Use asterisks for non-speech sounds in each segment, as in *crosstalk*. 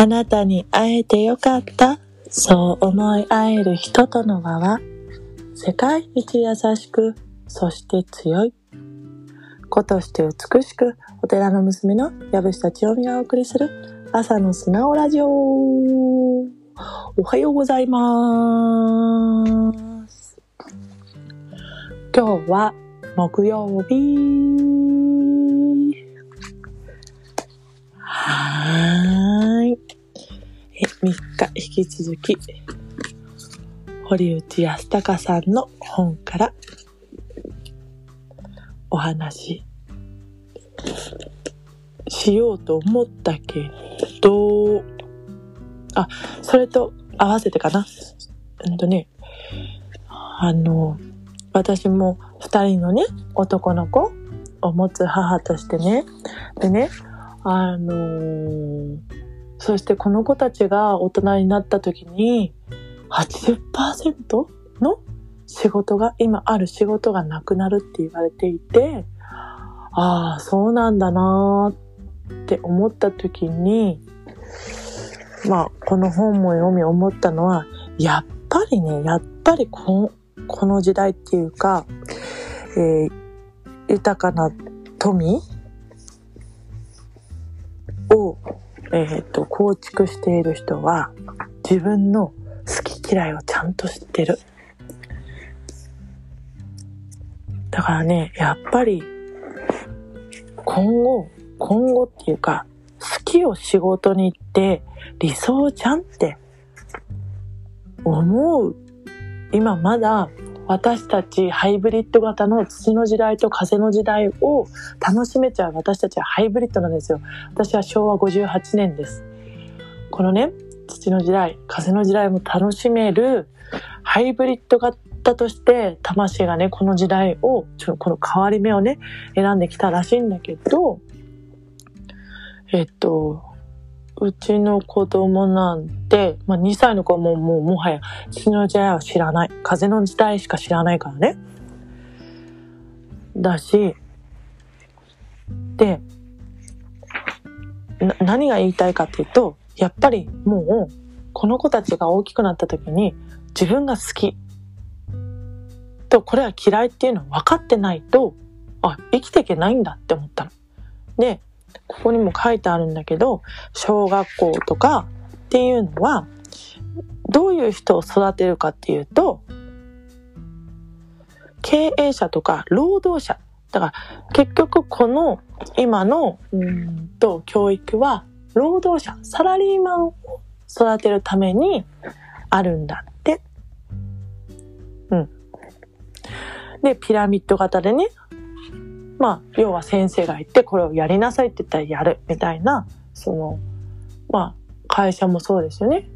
あなたに会えてよかった。そう思い合える人との輪は、世界一優しく、そして強い。子として美しく、お寺の娘の藪下千代美がお送りする朝の素直ラジオ。おはようございます。今日は木曜日。はーい。3日引き続き、堀内康隆さんの本からお話しようと思ったけど、あ、それと合わせてかな。うんとね、あの、私も二人のね、男の子を持つ母としてね、でね、あのーそしてこの子たちが大人になった時に、80%の仕事が、今ある仕事がなくなるって言われていて、ああ、そうなんだなーって思った時に、まあ、この本も読み思ったのは、やっぱりね、やっぱりこの、この時代っていうか、えー豊かな富を、えっ、と、構築している人は、自分の好き嫌いをちゃんと知ってる。だからね、やっぱり、今後、今後っていうか、好きを仕事に行って理想じゃんって思う。今まだ私たちハイブリッド型の土の時代と風の時代を楽しめちゃう私たちはハイブリッドなんですよ。私は昭和58年です。このね、土の時代、風の時代も楽しめるハイブリッド型として魂がね、この時代を、ちょこの変わり目をね、選んできたらしいんだけど、えっと、うちの子供なんて、まあ、2歳の子はもう、もう、もはや、土の時代は知らない。風の時代しか知らないからね。だし、で、な何が言いたいかっていうと、やっぱりもう、この子たちが大きくなった時に、自分が好き。と、これは嫌いっていうのを分かってないと、あ、生きていけないんだって思ったの。で、ここにも書いてあるんだけど、小学校とかっていうのは、どういう人を育てるかっていうと、経営者とか労働者。だから結局この今のうんと教育は労働者、サラリーマンを育てるためにあるんだって。うん。で、ピラミッド型でね、まあ、要は先生が言って、これをやりなさいって言ったらやる、みたいな、その、まあ、会社もそうですよね。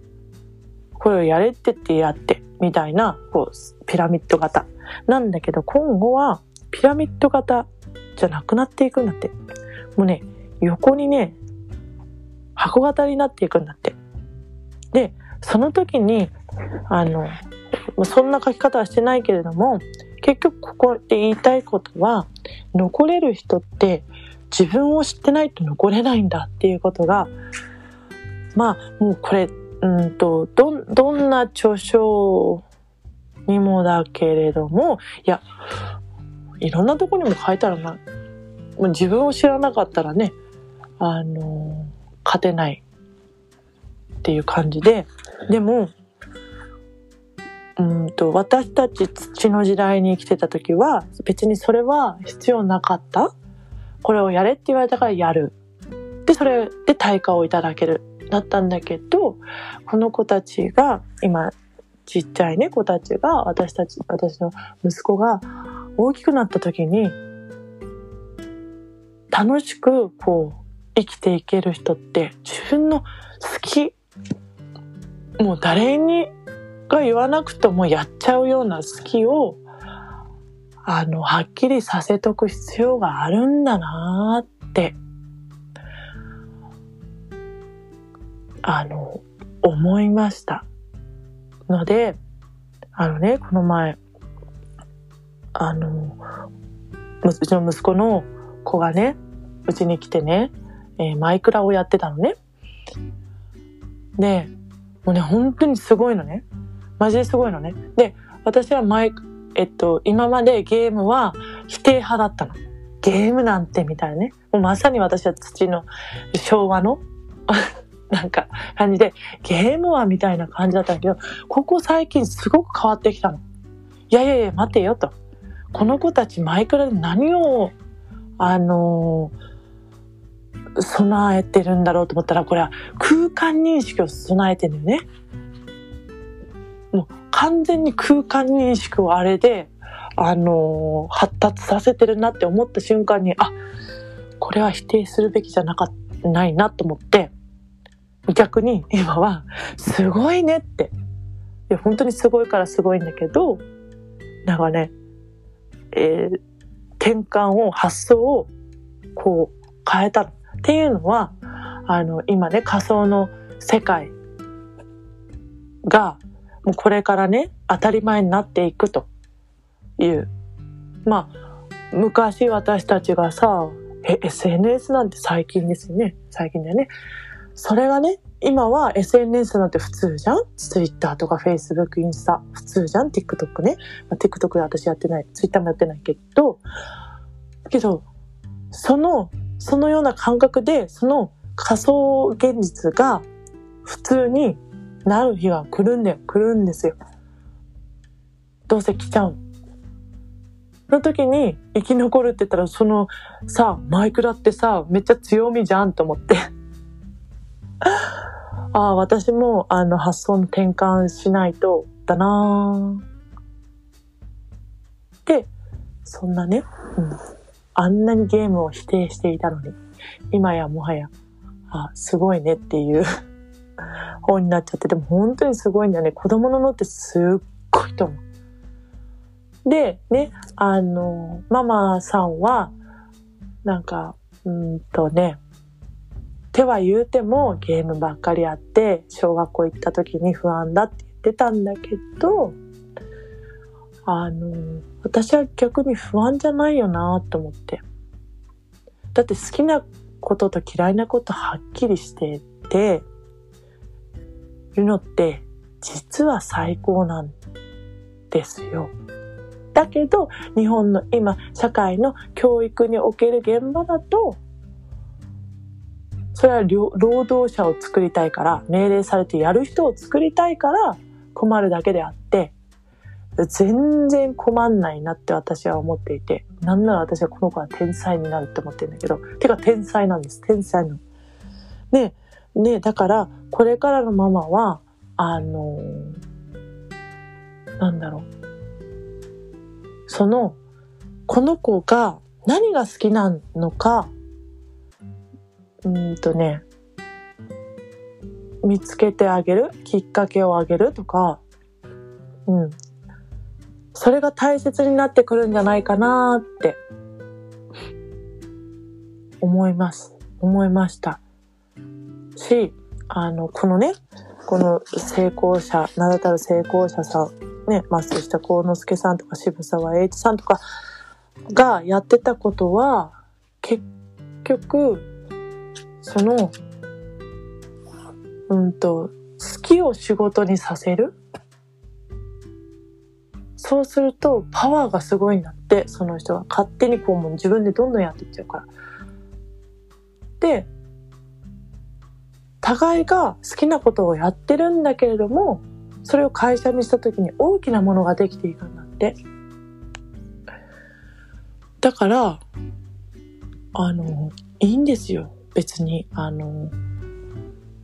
これをやれって言ってやって、みたいな、こう、ピラミッド型。なんだけど、今後は、ピラミッド型じゃなくなっていくんだって。もうね、横にね、箱型になっていくんだって。で、その時に、あの、そんな書き方はしてないけれども、結局ここで言いたいことは、残れる人って自分を知ってないと残れないんだっていうことが、まあ、もうこれ、うんと、ど、どんな著書にもだけれども、いや、いろんなとこにも書いてあるな。自分を知らなかったらね、あの、勝てないっていう感じで、でも、うんと私たち土の時代に生きてた時は別にそれは必要なかった。これをやれって言われたからやる。でそれで対価をいただける。だったんだけどこの子たちが今ちっちゃいね子たちが私たち私の息子が大きくなった時に楽しくこう生きていける人って自分の好き。もう誰にが言わなくともやっちゃうような好きを、あの、はっきりさせとく必要があるんだなーって、あの、思いました。ので、あのね、この前、あの、うちの息子の子がね、うちに来てね、えーマイクラをやってたのね。で、もうね、本当にすごいのね。マジですごいのね。で、私は前、えっと、今までゲームは否定派だったの。ゲームなんてみたいなね。もうまさに私は土の昭和の *laughs* なんか感じで、ゲームはみたいな感じだったんだけど、ここ最近すごく変わってきたの。いやいやいや、待てよと。この子たちマイクラで何を、あのー、備えてるんだろうと思ったら、これは空間認識を備えてるんだよね。もう完全に空間認識をあれで、あのー、発達させてるなって思った瞬間に、あ、これは否定するべきじゃなかないなと思って、逆に今は、すごいねって。いや、本当にすごいからすごいんだけど、なんかね、えー、転換を、発想を、こう、変えたっていうのは、あの、今ね、仮想の世界が、もうこれからね、当たり前になっていくという。まあ、昔私たちがさ、え、SNS なんて最近ですよね。最近だよね。それがね、今は SNS なんて普通じゃん ?Twitter とか Facebook、インスタ普通じゃん ?TikTok ね。まあ、TikTok で私やってない。Twitter もやってないけど、けど、その、そのような感覚で、その仮想現実が普通になる日が来るんだよ。来るんですよ。どうせ来ちゃう。の時に生き残るって言ったら、そのさ、マイクラってさ、めっちゃ強みじゃんと思って。*laughs* ああ、私もあの発想の転換しないとだなで、そんなね、うん、あんなにゲームを否定していたのに、今やもはや、あすごいねっていう本になっちゃって、でも本当にすごいんだよね。子供の脳ってすっごいと思う。で、ね、あの、ママさんは、なんか、うんとね、手は言うてもゲームばっかりあって小学校行った時に不安だって言ってたんだけどあの私は逆に不安じゃないよなと思ってだって好きなことと嫌いなことはっきりしててるのって実は最高なんですよ。だけど日本の今社会の教育における現場だとそれは労働者を作りたいから命令されてやる人を作りたいから困るだけであって全然困んないなって私は思っていてなんなら私はこの子は天才になるって思ってるんだけどてか天才なんです天才の。ねねだからこれからのママはあのー、なんだろうそのこの子が何が好きなのかうんとね、見つけてあげるきっかけをあげるとか、うん。それが大切になってくるんじゃないかなって思います。思いました。し、あの、このね、この成功者、名だたる成功者さん、ね、松下幸之助さんとか渋沢栄一さんとかがやってたことは、結局、その、うんと、好きを仕事にさせるそうするとパワーがすごいんだって、その人が勝手にこうもう自分でどんどんやっていっちゃうから。で、互いが好きなことをやってるんだけれども、それを会社にした時に大きなものができていくんだって。だから、あの、いいんですよ。別に、あの、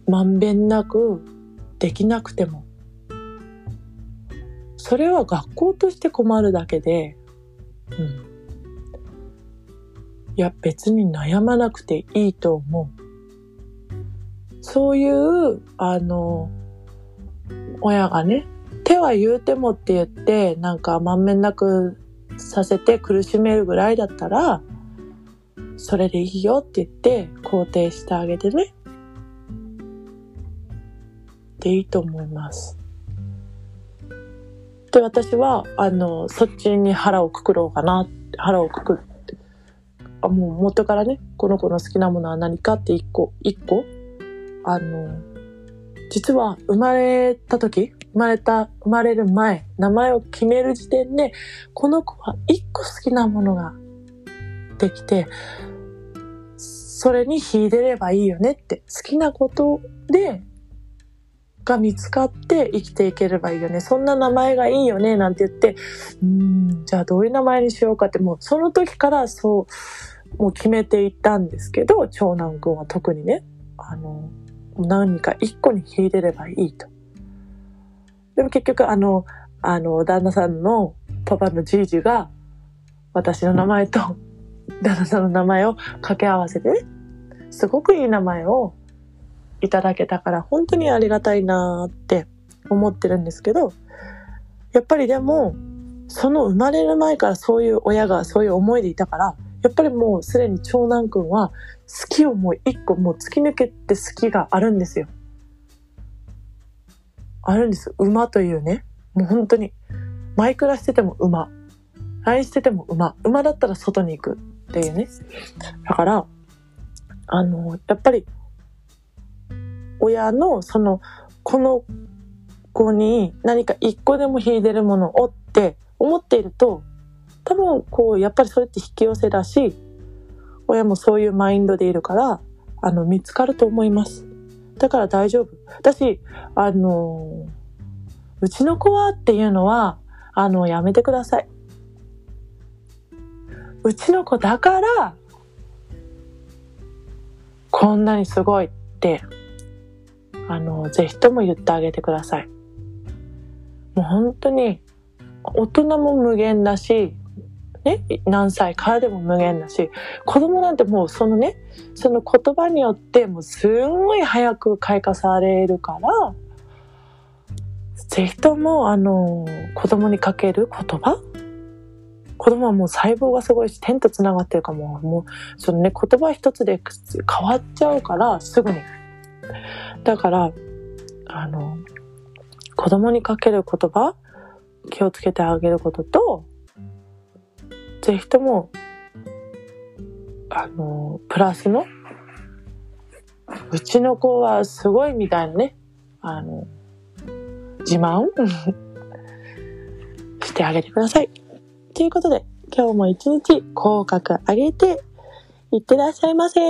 まんべんなくできなくても。それは学校として困るだけで、うん。いや、別に悩まなくていいと思う。そういう、あの、親がね、手は言うてもって言って、なんかまんべんなくさせて苦しめるぐらいだったら、それでいいよって言って肯定してあげてね。でいいと思います。で、私は、あの、そっちに腹をくくろうかな、腹をくくって、あもう元からね、この子の好きなものは何かって一個、一個、あの、実は生まれた時、生まれた、生まれる前、名前を決める時点で、この子は一個好きなものができて、それに秀でればいいよねって、好きなことで、が見つかって生きていければいいよね。そんな名前がいいよね、なんて言って、うん、じゃあどういう名前にしようかって、もうその時からそう、もう決めていったんですけど、長男くんは特にね、あの、何か一個に秀でればいいと。でも結局あの、あの、旦那さんのパパのじいじが、私の名前と *laughs* 旦那さんの名前を掛け合わせてね、すごくいい名前をいただけたから本当にありがたいなって思ってるんですけど、やっぱりでも、その生まれる前からそういう親がそういう思いでいたから、やっぱりもうすでに長男くんは好きをもう一個もう突き抜けて好きがあるんですよ。あるんです。馬というね。もう本当に。マイクラしてても馬。愛してても馬。馬だったら外に行くっていうね。だから、あの、やっぱり、親のその、この子に何か一個でも秀でるものをって思っていると、多分こう、やっぱりそれって引き寄せだし、親もそういうマインドでいるから、あの、見つかると思います。だから大丈夫。だし、あの、うちの子はっていうのは、あの、やめてください。うちの子だから、こんなにすごいって、あの、ぜひとも言ってあげてください。もう本当に、大人も無限だし、ね、何歳からでも無限だし、子供なんてもうそのね、その言葉によってもうすんごい早く開花されるから、ぜひともあの、子供にかける言葉子供はもう細胞がすごいし、天と繋がってるかも、もう、そのね、言葉一つで変わっちゃうから、すぐに。だから、あの、子供にかける言葉、気をつけてあげることと、ぜひとも、あの、プラスの、うちの子はすごいみたいなね、あの、自慢 *laughs* してあげてください。ということで、今日も一日口角上げて、いってらっしゃいませ